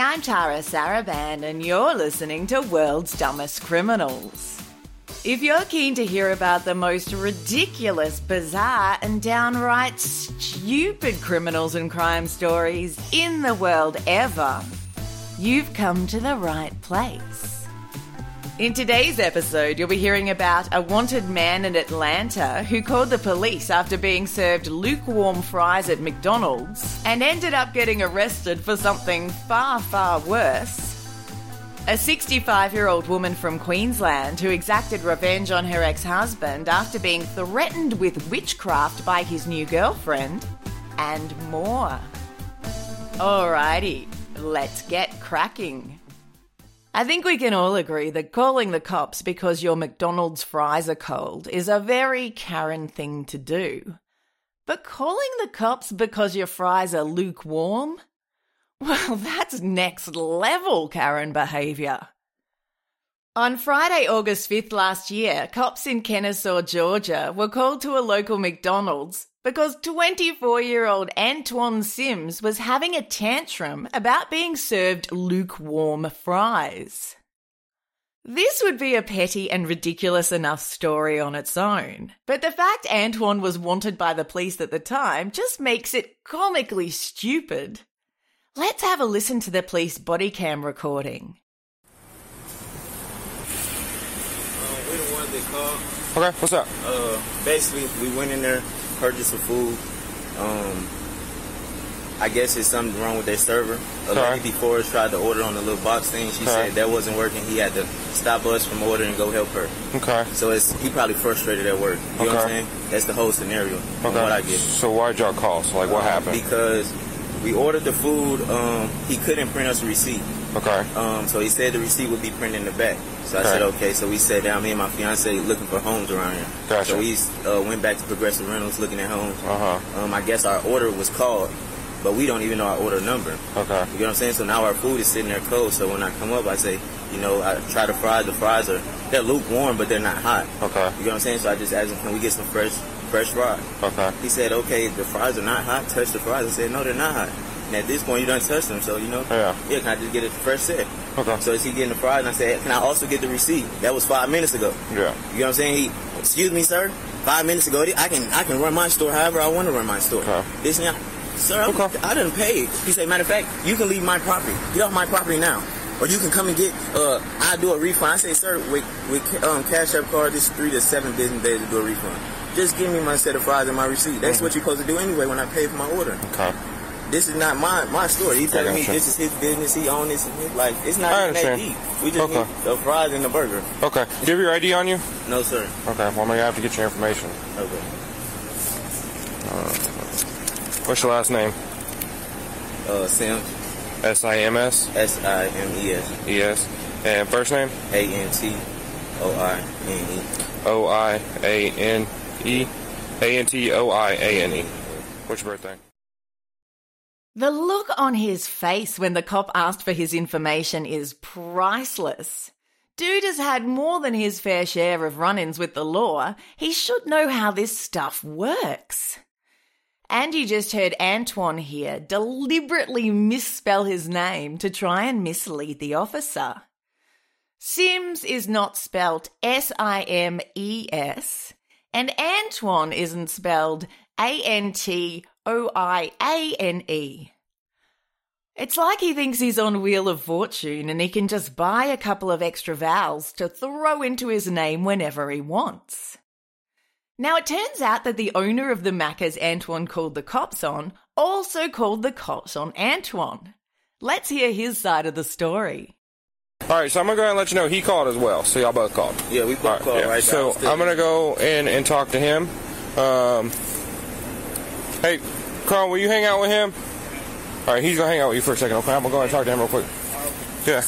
I'm Tara Saraban, and you're listening to World's Dumbest Criminals. If you're keen to hear about the most ridiculous, bizarre, and downright stupid criminals and crime stories in the world ever, you've come to the right place. In today's episode, you'll be hearing about a wanted man in Atlanta who called the police after being served lukewarm fries at McDonald's and ended up getting arrested for something far, far worse. A 65 year old woman from Queensland who exacted revenge on her ex husband after being threatened with witchcraft by his new girlfriend, and more. Alrighty, let's get cracking. I think we can all agree that calling the cops because your McDonald's fries are cold is a very Karen thing to do. But calling the cops because your fries are lukewarm? Well, that's next level Karen behaviour. On Friday, August 5th last year, cops in Kennesaw, Georgia were called to a local McDonald's because 24 year old Antoine Sims was having a tantrum about being served lukewarm fries. This would be a petty and ridiculous enough story on its own, but the fact Antoine was wanted by the police at the time just makes it comically stupid. Let's have a listen to the police body cam recording. Uh, we the ones that called. Okay, what's up? Uh, basically, we went in there, purchased some food. Um, I guess it's something wrong with their server. A Okay. lady before us tried to order on the little box thing. She Okay. said that wasn't working. He had to stop us from ordering and go help her. Okay. So it's he probably frustrated at work. You know what I'm Okay. saying? That's the whole scenario. From Okay. what I get. So why'd y'all call? So like, what Uh, happened? Because we ordered the food. Um, he couldn't print us a receipt. Okay. Um, so he said the receipt would be printed in the back. So I Okay. said, okay. So we sat down, me and my fiance, looking for homes around here. Gotcha. So we uh, went back to Progressive Rentals, looking at homes. Uh huh. Um, I guess our order was called, but we don't even know our order number. Okay. You know what I'm saying? So now our food is sitting there cold. So when I come up, I say, you know, I try to fry. The fries are they're lukewarm, but they're not hot. Okay. You know what I'm saying? So I just asked him, can we get some fresh, fresh fries? Okay. He said, okay, the fries are not hot. Touch the fries. I said, no, they're not hot. And at this point, you don't touch them, so you know. Yeah. Yeah, can I just get a fresh set? Okay. So is he getting the fries? And I said, can I also get the receipt? That was five minutes ago. Yeah. You know what I'm saying? He, excuse me, sir. Five minutes ago, I can I can run my store however I want to run my store. Okay. This and that. Sir, I'm- Okay. I didn't pay. He said, matter of fact, you can leave my property. Get off my property now. Or you can come and get, uh, I'll do a refund. I say, sir, with, with um, Cash App card, this is three to seven business days to do a refund. Just give me my set of fries and my receipt. That's what you're supposed to do anyway when I pay for my order. Okay. This is not my my store. He's telling me this is his business. He owns this. And his, like it's not I even that deep. We just Okay. need the fries and the burger. Okay. Do you have your ID on you? No sir. Okay. Well, I'm gonna have to get your information. Okay. What's your last name? Uh, Sims. S I M S S I M E S E S. And first name? A N T O I N E. O I A N E. A N T O I A N E. What's your birthday? The look on his face when the cop asked for his information is priceless. Dude has had more than his fair share of run ins with the law. He should know how this stuff works. And you just heard Antoine here deliberately misspell his name to try and mislead the officer. Sims is not spelt S I M E S, and Antoine isn't spelled A N T O I A N E. It's like he thinks he's on Wheel of Fortune and he can just buy a couple of extra vowels to throw into his name whenever he wants. Now, it turns out that the owner of the Macca's Antoine called the cops on also called the cops on Antoine. Let's hear his side of the story. All right, so I'm gonna go ahead and let you know he called as well. So y'all both called. Yeah, we both All right, called yeah. right So downstairs. I'm gonna go in and talk to him. Um, hey, Carl, will you hang out with him? All right, he's gonna hang out with you for a second. Okay, I'm gonna go and talk to him real quick. Yeah.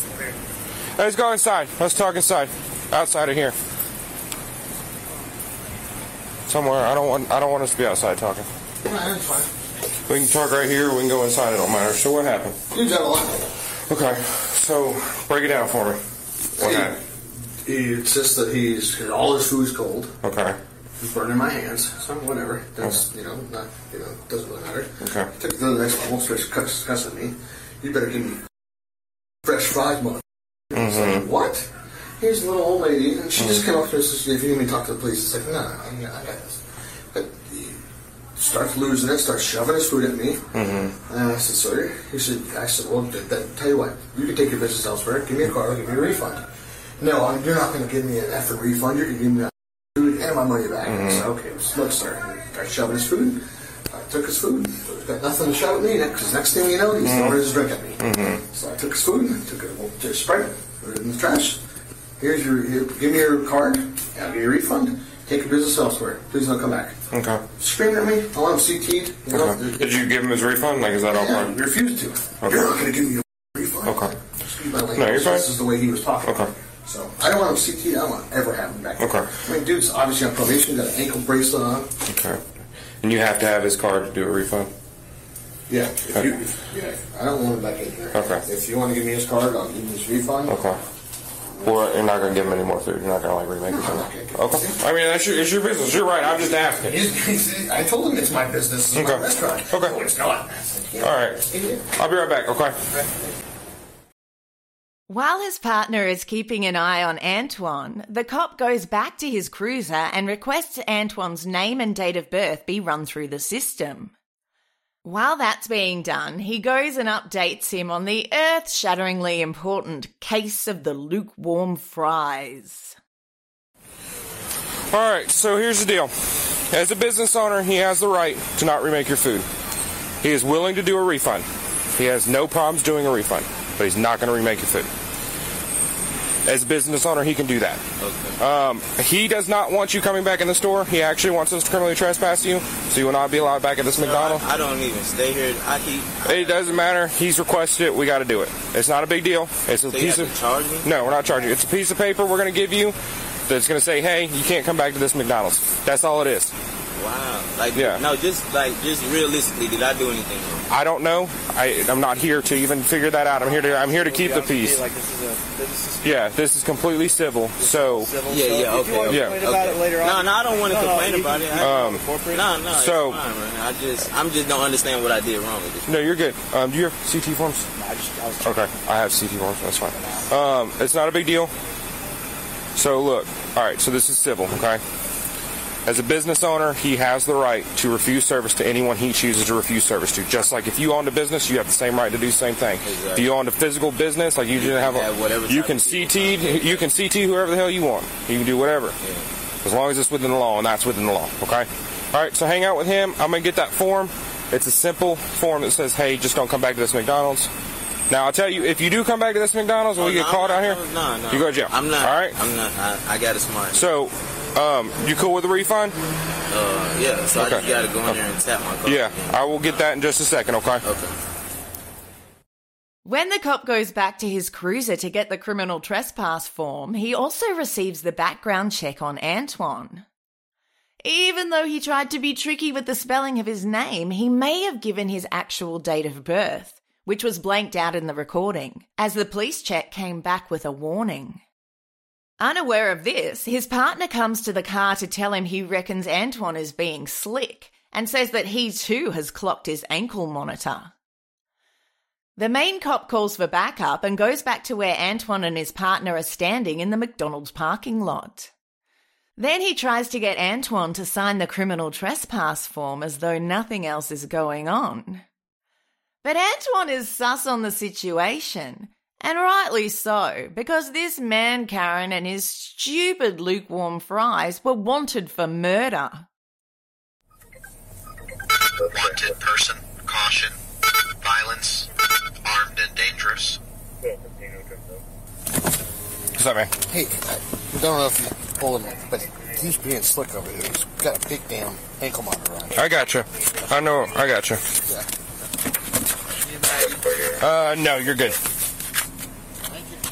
Let's go inside. Let's talk inside, outside of here. Somewhere. I don't want. I don't want us to be outside talking. We can talk right here. We can go inside. It don't matter. So what happened? You got a lot. Okay. So break it down for me. What happened? He insists that he's all his food's cold. Okay. Burning my hands. So whatever. That's you know not you know doesn't really matter. Okay. Took it to the next level. Starts cuss- cussing me. You better give me fresh fries, mother. It's like, what? Here's a little old lady, and she just came up to us if you need me talk to the police, it's like, no, no, I, I got this. But he starts losing it, starts shoving his food at me. Mm-hmm. And I said, sir, he said, I said, well, th- tell you what, you can take your business elsewhere, give me a car, give me a refund. No, I'm- you're not going to give me an effing refund, you're going to give me my and my money back. Mm-hmm. I said, okay, look, sir, started shoving his food. I took his food. So got nothing to shove at me because next thing you know, he's throwing mm-hmm. his drink at me. Mm-hmm. So I took his food, took it, took Sprite, put it in the trash. Here's your, here, give me your card, I'll give you a refund. Take your business elsewhere. Please don't come back. Okay. Screaming at me, I want him CT'd. You know, okay. Did you give him his refund? Like, is that all yeah, part? he refused to. Okay. You're not going to give me a refund. Okay. Excuse my language. No, you're fine. This is the way he was talking. Okay. So I don't want him CT'd. I don't want to ever have him back. Okay. I mean, dude's obviously on probation. Got an ankle bracelet on. Okay. And you have to have his card to do a refund? Yeah. If you, if, yeah. I don't want him back in here. Okay. If you want to give me his card, I'll give him his refund. Okay. Or you're not going to give him any more food? You're not going to, like, remake it? Gonna give him Okay. I mean, that's your, it's your business. You're right. I'm just asking. He's, he's, I told him it's my business. It's my Okay. restaurant. Okay. No, it's not. All right. I'll be right back, okay? While his partner is keeping an eye on Antoine, the cop goes back to his cruiser and requests Antoine's name and date of birth be run through the system. While that's being done, he goes and updates him on the earth shatteringly important case of the lukewarm fries. All right, so here's the deal. As a business owner, he has the right to not remake your food. He is willing to do a refund. He has no problems doing a refund, but he's not going to remake your food. As a business owner, he can do that. Okay. Um, he does not want you coming back in the store. He actually wants us to criminally trespass you, so you will not be allowed back at this No, McDonald's. I, I don't even stay here. I keep. It doesn't matter. He's requested it. We got to do it. It's not a big deal. It's a So you piece of charge me? no. We're not charging you. It's a piece of paper we're going to give you that's going to say, "Hey, you can't come back to this McDonald's." That's all it is. Wow. Like Yeah. no, just like just realistically, did I do anything wrong? I don't know. I, I'm not here to even figure that out. I'm here to I'm here to keep the peace. Like this is a this is Yeah, this is completely civil. So civil. Yeah, so yeah, if you okay, want yeah. about Okay. it later No, on. no, I don't want to No, no, complain you about can- it. I, Um, corporate. no, no, so- fine. I just, I'm just don't understand what I did wrong with this. no, you're good. Um, do you have CT forms? I just I was Okay, I have CT forms. That's fine. Um, it's not a big deal. So look, all right. So this is civil, okay? As a business owner, he has the right to refuse service to anyone he chooses to refuse service to. Just like if you owned a business, you have the same right to do the same thing. If you owned a physical business, like you didn't have, have whatever you can CT, you can CT whoever the hell you want. You can do whatever, as long as it's within the law, and that's within the law. Okay. All right. So hang out with him. I'm gonna get that form. It's a simple form that says, "Hey, just don't come back to this McDonald's." Now I'll tell you, if you do come back to this McDonald's we Oh, get no, caught I'm out here, No, no. you go to jail. I'm not. All right. I'm not. I, I got it smart. So, um, you cool with the refund? uh, yeah. So I just got to go in there and tap my card. Yeah, I will get that in just a second. Okay. Okay. When the cop goes back to his cruiser to get the criminal trespass form, he also receives the background check on Antoine. Even though he tried to be tricky with the spelling of his name, he may have given his actual date of birth, which was blanked out in the recording, as the police check came back with a warning. Unaware of this, his partner comes to the car to tell him he reckons Antoine is being slick and says that he too has clocked his ankle monitor. The main cop calls for backup and goes back to where Antoine and his partner are standing in the McDonald's parking lot. Then he tries to get Antoine to sign the criminal trespass form as though nothing else is going on. But Antoine is sus on the situation, and rightly so, because this man Karen and his stupid lukewarm fries were wanted for murder. wanted person, caution, violence, armed and and dangerous. What's up, man? Hey, I don't know if you pulled him, but he's being slick over here. He's got a big damn ankle monitor on. I got you. I know. I got you. Yeah. Uh, no, you're good.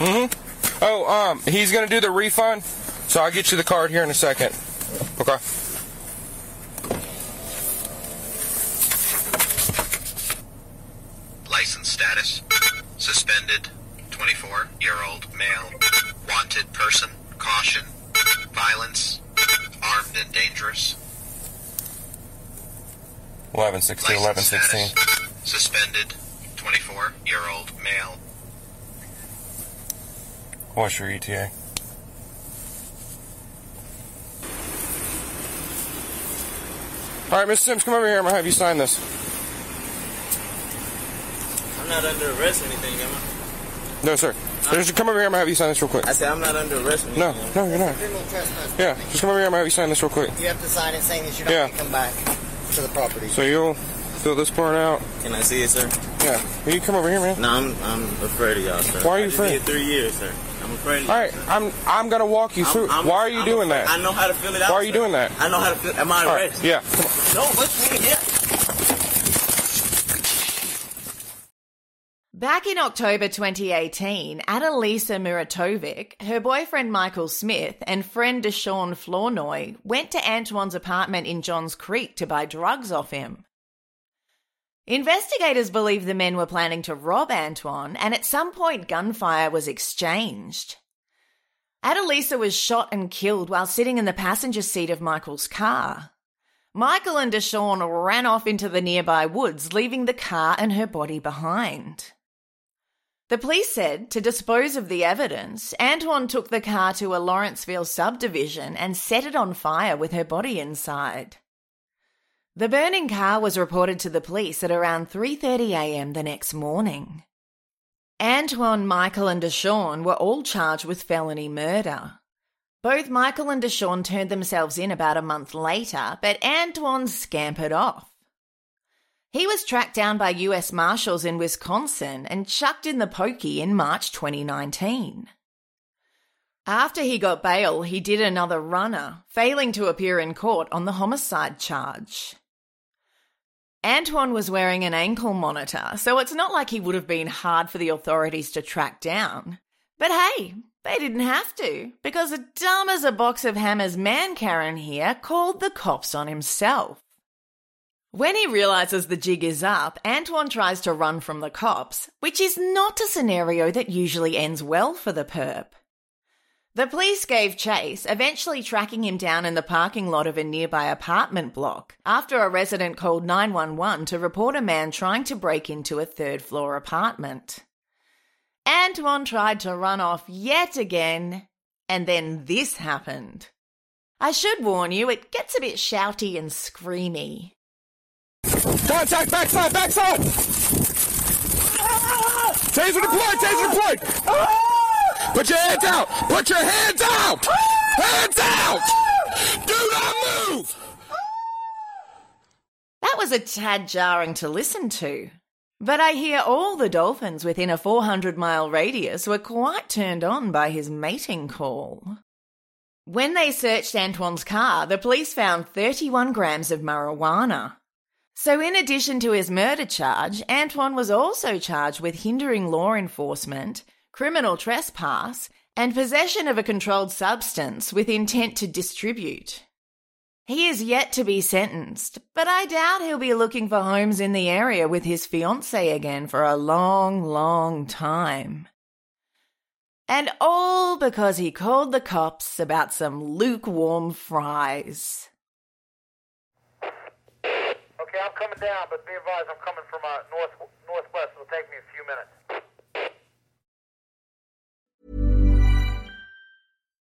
Mm-hmm. Oh, um, he's gonna do the refund, so I'll get you the card here in a second. Okay. License status suspended. 24 year old male. Wanted person. Caution. Violence. Armed and dangerous. 11, 16, 11, 16. status suspended. 24 year old male. What's your ETA? All right, Miss Sims, come over here. I'm gonna have you sign this. I'm not under arrest or anything, am I? No, sir. Just come over here. I'm gonna have you sign this real quick. I said I'm not under arrest anything. No, am I? no, you're not. Criminal trespass. Yeah, just come over here. I'm gonna have you sign this real quick. You have to sign it saying that you're not Yeah. going to come back to the property. So you'll fill this part out. Can I see it, sir? Yeah. Will you come over here, man? No, I'm I'm afraid of y'all, sir. Why are you I afraid? did three years, sir. I'm afraid. Of All y'all, right. I'm I'm gonna walk you I'm- through. I'm- Why are you I'm doing afraid- that? I know how to fill it out. Why are you doing that? I know how to fill. Am I All right, arrested? yeah. No, what's me here? Back in October 2018, Annalisa Muratovic, her boyfriend Michael Smith, and friend Deshaun Flournoy went to Antoine's apartment in Johns Creek to buy drugs off him. Investigators believe the men were planning to rob Antoine, and at some point, gunfire was exchanged. Adalisa was shot and killed while sitting in the passenger seat of Michael's car. Michael and Deshaun ran off into the nearby woods, leaving the car and her body behind. The police said to dispose of the evidence, Antoine took the car to a Lawrenceville subdivision and set it on fire with her body inside. The burning car was reported to the police at around 3:30 a.m. the next morning. Antoine, Michael, and Deshaun were all charged with felony murder. Both Michael and Deshaun turned themselves in about a month later, but Antoine scampered off. He was tracked down by US Marshals in Wisconsin and chucked in the pokey in March 2019. After he got bail, he did another runner, failing to appear in court on the homicide charge. Antoine was wearing an ankle monitor, so it's not like he would have been hard for the authorities to track down. But hey, they didn't have to, because a dumb as a box of hammers man Karen here called the cops on himself. When he realizes the jig is up, Antoine tries to run from the cops, which is not a scenario that usually ends well for the perp. The police gave chase, eventually tracking him down in the parking lot of a nearby apartment block after a resident called 911 to report a man trying to break into a third floor apartment. Antoine tried to run off yet again, and then this happened. I should warn you, it gets a bit shouty and screamy. Contact backside, backside! Taser deployed, taser deployed! Put your hands out! Put your hands out! Hands out! Do not move! That was a tad jarring to listen to. But I hear all the dolphins within a 400 mile radius were quite turned on by his mating call. When they searched Antoine's car, the police found 31 grams of marijuana. So, in addition to his murder charge, Antoine was also charged with hindering law enforcement, criminal trespass, and possession of a controlled substance with intent to distribute. He is yet to be sentenced, but I doubt he'll be looking for homes in the area with his fiancée again for a long, long time. And all because he called the cops about some lukewarm fries. Okay, I'm coming down, but be advised, I'm coming from uh, north northwest. It'll take me a few minutes.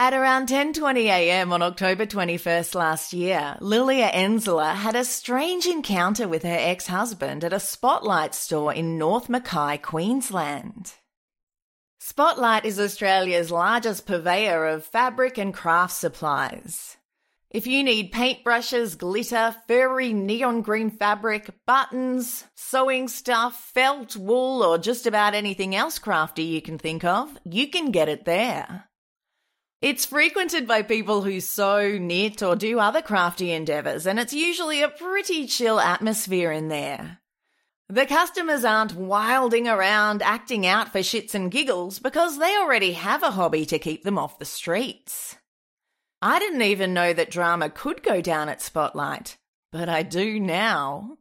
At around 10:20 a.m. on October 21st last year, Lilia Enzler had a strange encounter with her ex-husband at a Spotlight store in North Mackay, Queensland. Spotlight is Australia's largest purveyor of fabric and craft supplies. If you need paintbrushes, glitter, furry neon green fabric, buttons, sewing stuff, felt, wool, or just about anything else crafty you can think of, you can get it there. It's frequented by people who sew, knit, or do other crafty endeavours, and it's usually a pretty chill atmosphere in there. The customers aren't wilding around acting out for shits and giggles because they already have a hobby to keep them off the streets. I didn't even know that drama could go down at Spotlight, but I do now.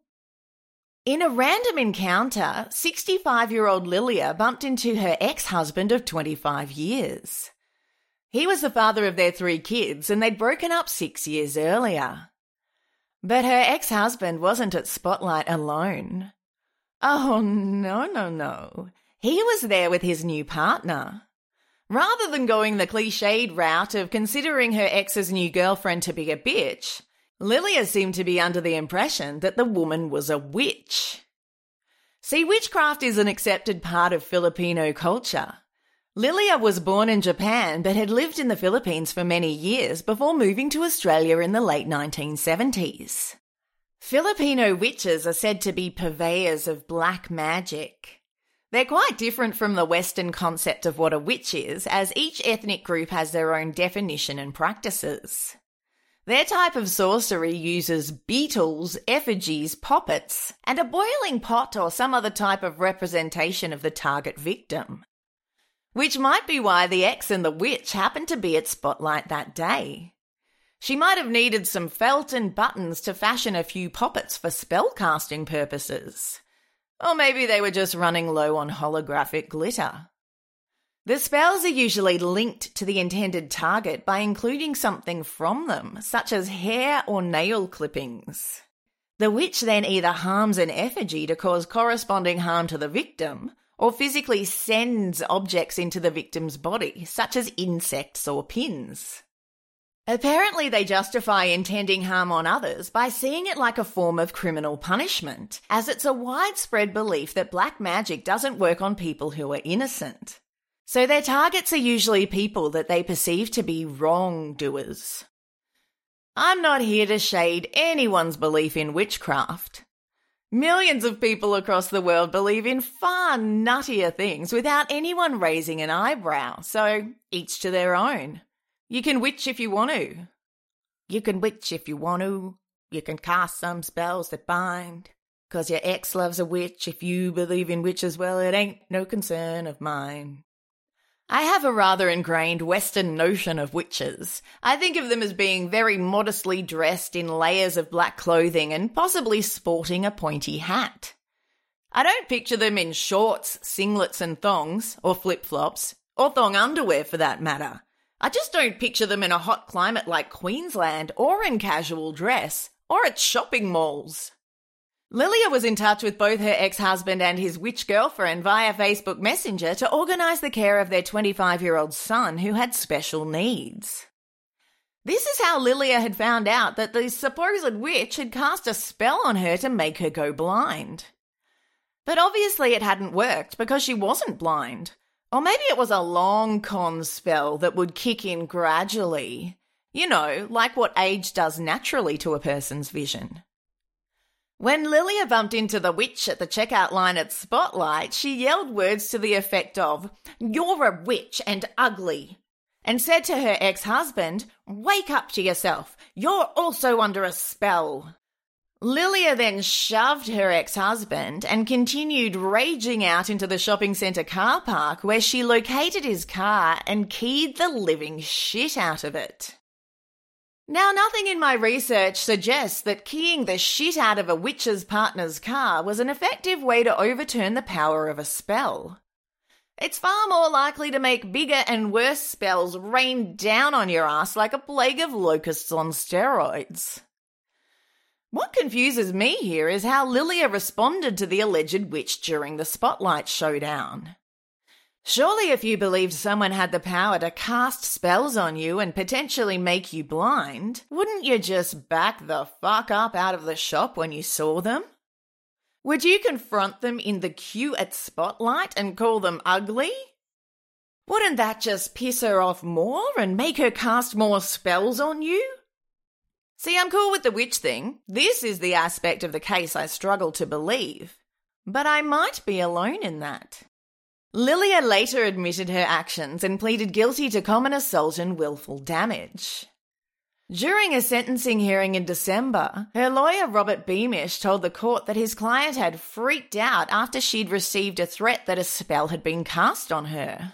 In a random encounter, 65 year old Lilia bumped into her ex husband of 25 years. He was the father of their three kids, and they'd broken up six years earlier. But her ex husband wasn't at Spotlight alone. Oh, no, no, no. He was there with his new partner. Rather than going the cliched route of considering her ex's new girlfriend to be a bitch, Lilia seemed to be under the impression that the woman was a witch. See, witchcraft is an accepted part of Filipino culture. Lilia was born in Japan but had lived in the Philippines for many years before moving to Australia in the late 1970s. Filipino witches are said to be purveyors of black magic. They're quite different from the Western concept of what a witch is, as each ethnic group has their own definition and practices. Their type of sorcery uses beetles, effigies, poppets, and a boiling pot or some other type of representation of the target victim. Which might be why the ex and the witch happened to be at Spotlight that day. She might have needed some felt and buttons to fashion a few poppets for spellcasting purposes. Or maybe they were just running low on holographic glitter. The spells are usually linked to the intended target by including something from them, such as hair or nail clippings. The witch then either harms an effigy to cause corresponding harm to the victim, or physically sends objects into the victim's body, such as insects or pins. Apparently, they justify intending harm on others by seeing it like a form of criminal punishment, as it's a widespread belief that black magic doesn't work on people who are innocent. So their targets are usually people that they perceive to be wrongdoers. I'm not here to shade anyone's belief in witchcraft. Millions of people across the world believe in far nuttier things without anyone raising an eyebrow, so each to their own. You can witch if you want to. You can witch if you want to. You can cast some spells that bind. Cause your ex loves a witch. If you believe in witches, well, it ain't no concern of mine. I have a rather ingrained Western notion of witches. I think of them as being very modestly dressed in layers of black clothing and possibly sporting a pointy hat. I don't picture them in shorts, singlets, and thongs, or flip flops, or thong underwear for that matter. I just don't picture them in a hot climate like Queensland, or in casual dress, or at shopping malls. Lilia was in touch with both her ex husband and his witch girlfriend via Facebook Messenger to organise the care of their 25 year old son who had special needs. This is how Lilia had found out that the supposed witch had cast a spell on her to make her go blind. But obviously it hadn't worked because she wasn't blind. Or maybe it was a long con spell that would kick in gradually. You know, like what age does naturally to a person's vision. When Lilia bumped into the witch at the checkout line at Spotlight, she yelled words to the effect of, You're a witch and ugly, and said to her ex husband, Wake up to yourself. You're also under a spell. Lilia then shoved her ex husband and continued raging out into the shopping centre car park where she located his car and keyed the living shit out of it. Now, nothing in my research suggests that keying the shit out of a witch's partner's car was an effective way to overturn the power of a spell. It's far more likely to make bigger and worse spells rain down on your ass like a plague of locusts on steroids. What confuses me here is how Lilia responded to the alleged witch during the Spotlight showdown. Surely, if you believed someone had the power to cast spells on you and potentially make you blind, wouldn't you just back the fuck up out of the shop when you saw them? Would you confront them in the queue at Spotlight and call them ugly? Wouldn't that just piss her off more and make her cast more spells on you? See, I'm cool with the witch thing. This is the aspect of the case I struggle to believe. But I might be alone in that. Lilia later admitted her actions and pleaded guilty to common assault and willful damage. During a sentencing hearing in December, her lawyer Robert Beamish told the court that his client had freaked out after she'd received a threat that a spell had been cast on her.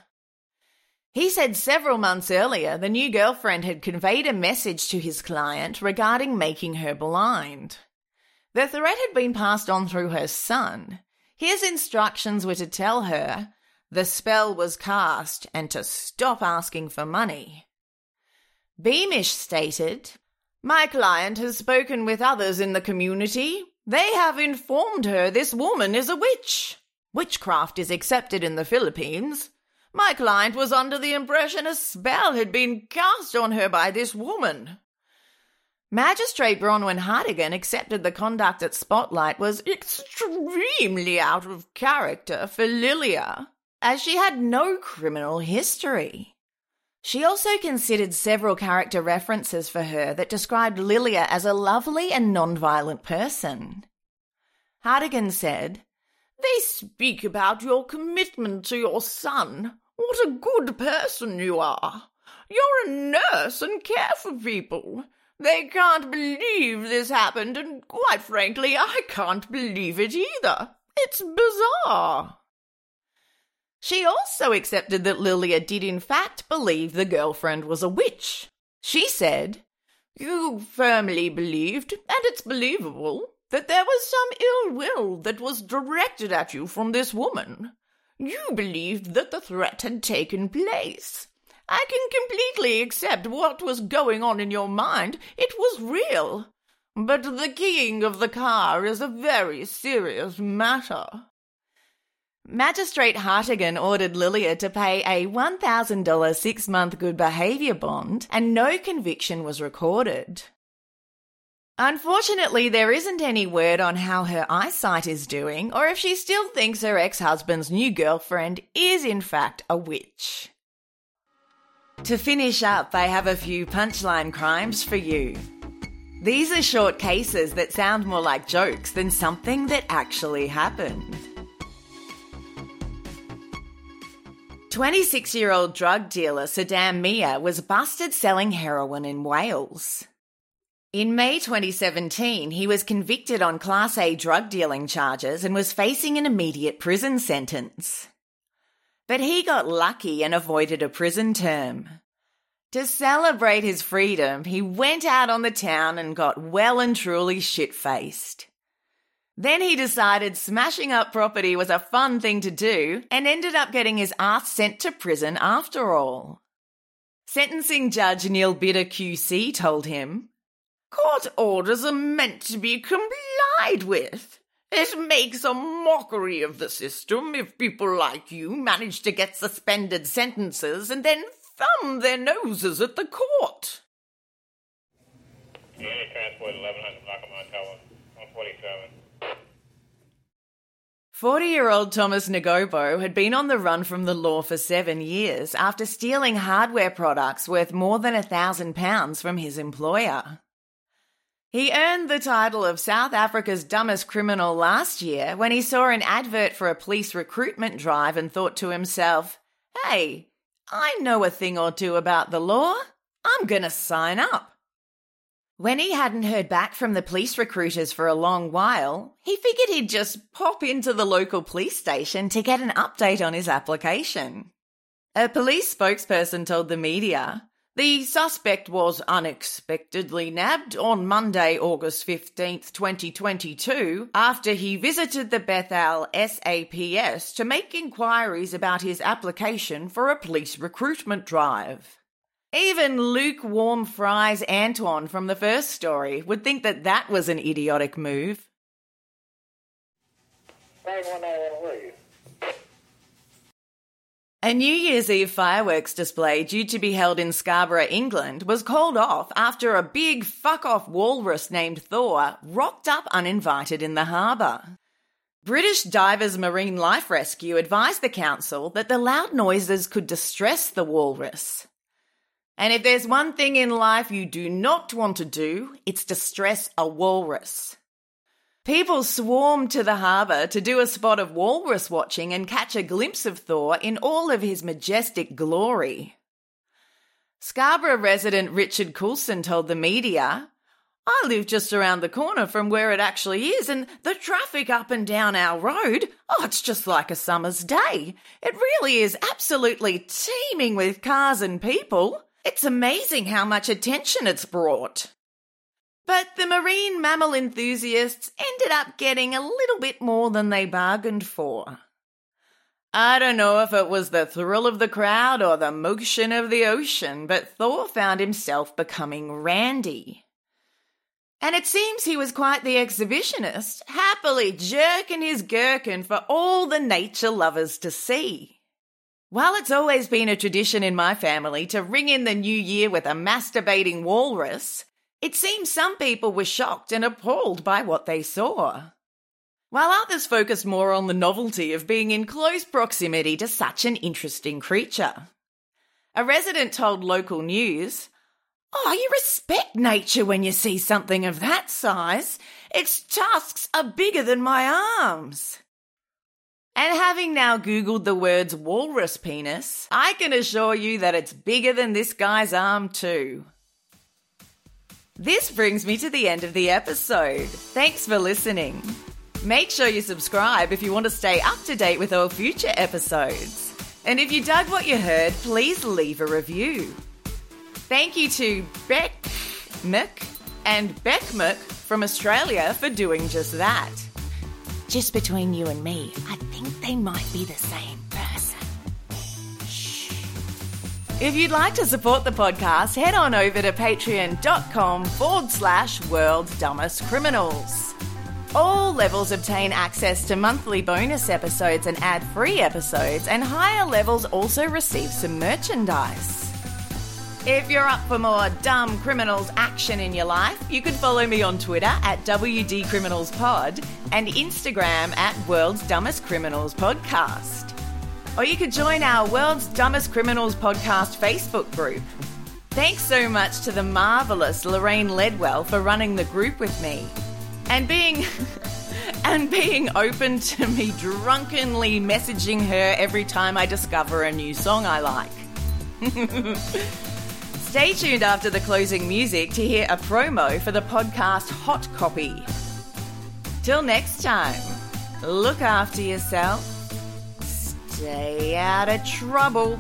He said several months earlier the new girlfriend had conveyed a message to his client regarding making her blind. The threat had been passed on through her son. His instructions were to tell her the spell was cast and to stop asking for money. Beamish stated, My client has spoken with others in the community. They have informed her this woman is a witch. Witchcraft is accepted in the Philippines. My client was under the impression a spell had been cast on her by this woman. Magistrate Bronwyn Hartigan accepted the conduct at Spotlight was extremely out of character for Lilia, as she had no criminal history. She also considered several character references for her that described Lilia as a lovely and non-violent person. Hartigan said, They speak about your commitment to your son. What a good person you are. You're a nurse and care for people. They can't believe this happened, and quite frankly, I can't believe it either. It's bizarre. She also accepted that Lilia did in fact believe the girlfriend was a witch. She said, You firmly believed, and it's believable, that there was some ill will that was directed at you from this woman. You believed that the threat had taken place. I can completely accept what was going on in your mind. It was real. But the keying of the car is a very serious matter. Magistrate Hartigan ordered Lilia to pay a $1,000 six month good behaviour bond, and no conviction was recorded. Unfortunately, there isn't any word on how her eyesight is doing, or if she still thinks her ex husband's new girlfriend is in fact a witch. To finish up, I have a few punchline crimes for you. These are short cases that sound more like jokes than something that actually happened. 26 year old drug dealer Saddam Mia was busted selling heroin in Wales. In May 2017, he was convicted on Class A drug dealing charges and was facing an immediate prison sentence. But he got lucky and avoided a prison term. To celebrate his freedom, he went out on the town and got well and truly shit faced. Then he decided smashing up property was a fun thing to do and ended up getting his ass sent to prison after all. Sentencing Judge Neil Bidder QC told him, Court orders are meant to be complied with. It makes a mockery of the system if people like you manage to get suspended sentences and then thumb their noses at the court. Transport 1100 Lackawanna Tower, 147. 40 year old Thomas Nagobo had been on the run from the law for seven years after stealing hardware products worth more than a thousand pounds from his employer. He earned the title of South Africa's dumbest criminal last year when he saw an advert for a police recruitment drive and thought to himself, hey, I know a thing or two about the law. I'm gonna sign up. When he hadn't heard back from the police recruiters for a long while, he figured he'd just pop into the local police station to get an update on his application. A police spokesperson told the media the suspect was unexpectedly nabbed on Monday, August 15th, 2022, after he visited the Bethel SAPS to make inquiries about his application for a police recruitment drive. Even lukewarm fries Antoine from the first story would think that that was an idiotic move. A New Year's Eve fireworks display due to be held in Scarborough, England, was called off after a big fuck off walrus named Thor rocked up uninvited in the harbour. British Divers Marine Life Rescue advised the council that the loud noises could distress the walrus. And if there's one thing in life you do not want to do, it's distress a walrus. People swarm to the harbour to do a spot of walrus watching and catch a glimpse of Thor in all of his majestic glory. Scarborough resident Richard Coulson told the media, I live just around the corner from where it actually is, and the traffic up and down our road, oh, it's just like a summer's day. It really is absolutely teeming with cars and people. It's amazing how much attention it's brought. But the marine mammal enthusiasts ended up getting a little bit more than they bargained for. I don't know if it was the thrill of the crowd or the motion of the ocean, but Thor found himself becoming randy. And it seems he was quite the exhibitionist, happily jerking his gherkin for all the nature lovers to see. While it's always been a tradition in my family to ring in the new year with a masturbating walrus, it seems some people were shocked and appalled by what they saw. While others focused more on the novelty of being in close proximity to such an interesting creature. A resident told local news, Oh, you respect nature when you see something of that size. Its tusks are bigger than my arms. And having now Googled the words walrus penis, I can assure you that it's bigger than this guy's arm, too. This brings me to the end of the episode. Thanks for listening. Make sure you subscribe if you want to stay up to date with all future episodes. And if you dug what you heard, please leave a review. Thank you to Beck Mick and Beck Mick from Australia for doing just that. Just between you and me, I think they might be the same person. Shh. If you'd like to support the podcast, head on over to patreon.com forward slash world dumbest criminals. All levels obtain access to monthly bonus episodes and ad free episodes, and higher levels also receive some merchandise. If you're up for more dumb criminals action in your life, you can follow me on Twitter at WDCriminalsPod and Instagram at World's Dumbest Criminals Podcast. Or you could join our World's Dumbest Criminals Podcast Facebook group. Thanks so much to the marvelous Lorraine Ledwell for running the group with me and being and being open to me drunkenly messaging her every time I discover a new song I like. Stay tuned after the closing music to hear a promo for the podcast Hot Copy. Till next time, look after yourself, stay out of trouble,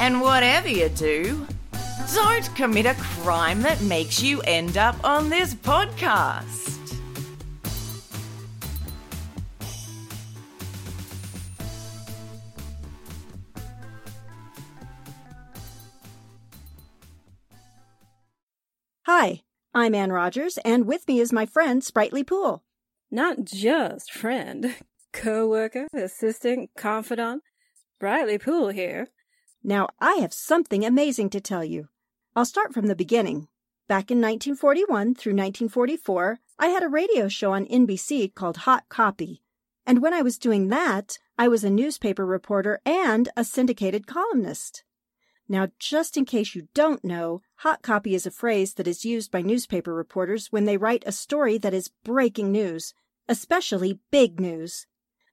and whatever you do, don't commit a crime that makes you end up on this podcast. Hi, I'm Ann Rogers, and with me is my friend Sprightly Pool. Not just friend, co-worker, assistant, confidant. Sprightly Pool here. Now, I have something amazing to tell you. I'll start from the beginning. Back in 1941 through 1944, I had a radio show on NBC called Hot Copy. And when I was doing that, I was a newspaper reporter and a syndicated columnist. Now, just in case you don't know, hot copy is a phrase that is used by newspaper reporters when they write a story that is breaking news, especially big news.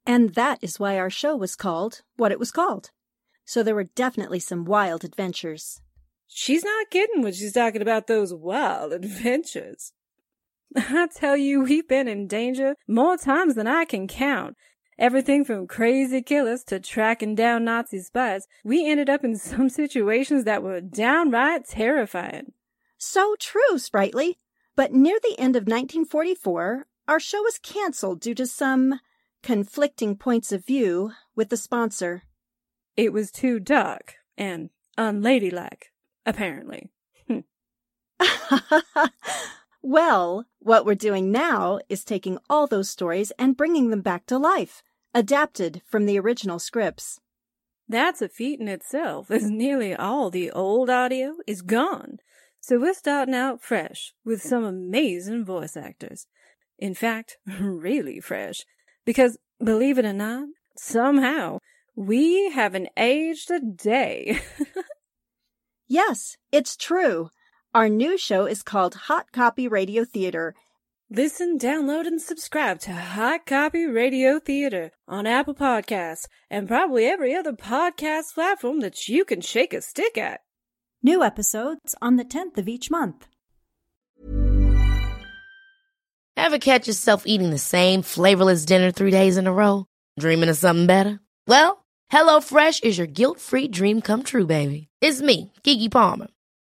And that is why our show was called what it was called. So there were definitely some wild adventures. She's not kidding when she's talking about those wild adventures. I tell you, we've been in danger more times than I can count. Everything from crazy killers to tracking down Nazi spies, we ended up in some situations that were downright terrifying. So true, Sprightly. But near the end of 1944, our show was canceled due to some conflicting points of view with the sponsor. It was too dark and unladylike. Apparently. Hmm. well, what we're doing now is taking all those stories and bringing them back to life, adapted from the original scripts. That's a feat in itself, as nearly all the old audio is gone. So we're starting out fresh with some amazing voice actors. In fact, really fresh. Because, believe it or not, somehow we haven't aged a day. yes, it's true. Our new show is called Hot Copy Radio Theater. Listen, download, and subscribe to Hot Copy Radio Theater on Apple Podcasts and probably every other podcast platform that you can shake a stick at. New episodes on the 10th of each month. Ever catch yourself eating the same flavorless dinner three days in a row? Dreaming of something better? Well, HelloFresh is your guilt free dream come true, baby. It's me, Keke Palmer.